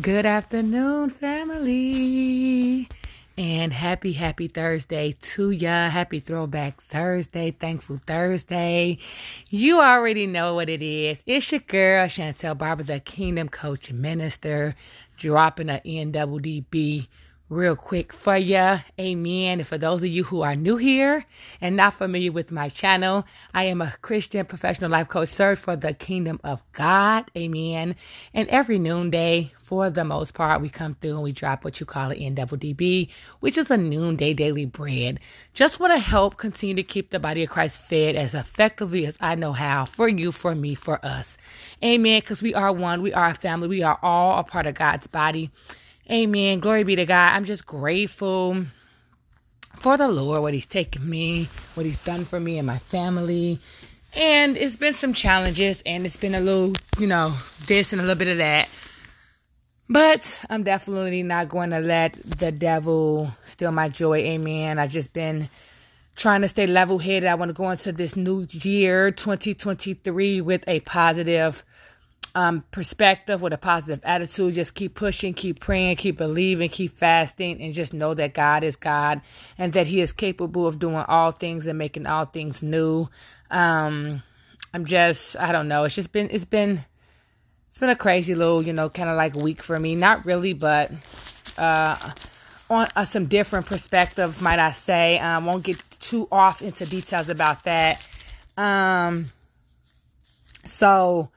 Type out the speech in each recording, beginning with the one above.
Good afternoon, family. And happy, happy Thursday to ya. Happy Throwback Thursday. Thankful Thursday. You already know what it is. It's your girl, Chantel Barber, the Kingdom Coach Minister, dropping a NWDB real quick for you. Amen. And for those of you who are new here and not familiar with my channel, I am a Christian professional life coach served for the kingdom of God. Amen. And every noonday, for the most part, we come through and we drop what you call an NWDB, which is a noonday daily bread. Just want to help continue to keep the body of Christ fed as effectively as I know how for you, for me, for us. Amen. Because we are one, we are a family, we are all a part of God's body. Amen. Glory be to God. I'm just grateful for the Lord, what He's taken me, what He's done for me and my family. And it's been some challenges and it's been a little, you know, this and a little bit of that. But I'm definitely not going to let the devil steal my joy. Amen. I've just been trying to stay level headed. I want to go into this new year, 2023, with a positive um, perspective, with a positive attitude. Just keep pushing, keep praying, keep believing, keep fasting, and just know that God is God and that He is capable of doing all things and making all things new. Um, I'm just, I don't know. It's just been, it's been, it's been a crazy little, you know, kind of like week for me. Not really, but uh, on uh, some different perspective, might I say. I um, won't get too off into details about that. Um, so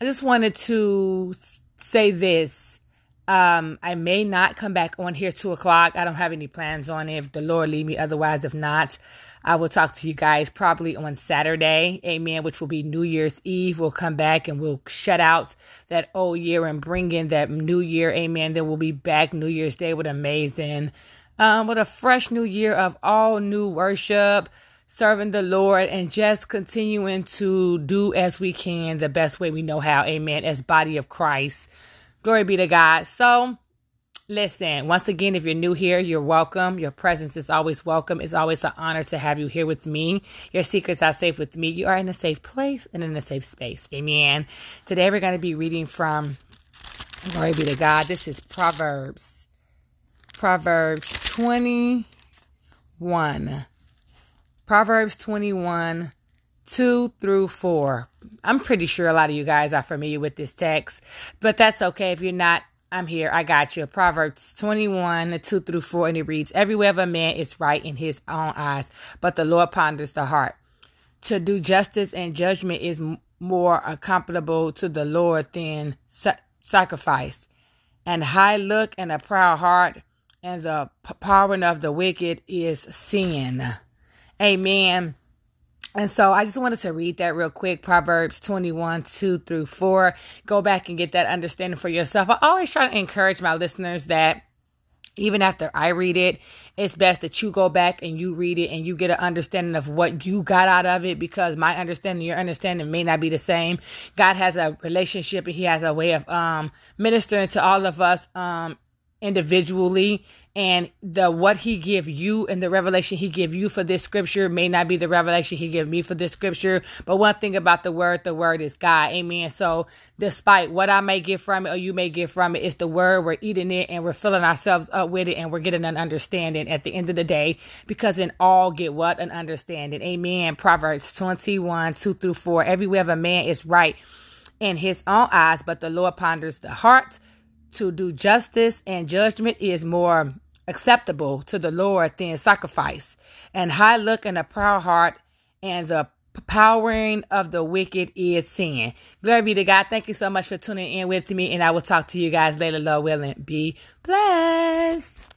I just wanted to say this. Um, I may not come back on here two o'clock. I don't have any plans on it. If the Lord lead me, otherwise, if not, I will talk to you guys probably on Saturday. Amen. Which will be New Year's Eve. We'll come back and we'll shut out that old year and bring in that new year. Amen. Then we'll be back New Year's Day with amazing, um, with a fresh new year of all new worship serving the Lord and just continuing to do as we can the best way we know how. Amen. As body of Christ. Glory be to God. So, listen, once again, if you're new here, you're welcome. Your presence is always welcome. It's always an honor to have you here with me. Your secrets are safe with me. You are in a safe place and in a safe space. Amen. Today, we're going to be reading from, glory be to God. This is Proverbs. Proverbs 21. Proverbs 21, 2 through 4. I'm pretty sure a lot of you guys are familiar with this text, but that's okay. If you're not, I'm here. I got you. Proverbs 21, 2 through 4, and it reads, Every of a man is right in his own eyes, but the Lord ponders the heart. To do justice and judgment is more accomplisable to the Lord than sa- sacrifice. And high look and a proud heart, and the powering of the wicked is sin. Amen. And so I just wanted to read that real quick Proverbs 21, 2 through 4. Go back and get that understanding for yourself. I always try to encourage my listeners that even after I read it, it's best that you go back and you read it and you get an understanding of what you got out of it because my understanding, your understanding may not be the same. God has a relationship and He has a way of um, ministering to all of us um, individually and the what he give you and the revelation he give you for this scripture may not be the revelation he give me for this scripture. But one thing about the word the word is god. Amen. So despite what i may get from it or you may get from it it's the word. We're eating it and we're filling ourselves up with it and we're getting an understanding at the end of the day. Because in all get what? An understanding. Amen. Proverbs 21 2 through 4 every way of a man is right in his own eyes but the lord ponders the heart to do justice and judgment is more acceptable to the Lord than sacrifice, and high look and a proud heart, and the powering of the wicked is sin. Glory be to God. Thank you so much for tuning in with me, and I will talk to you guys later, Lord willing. Be blessed.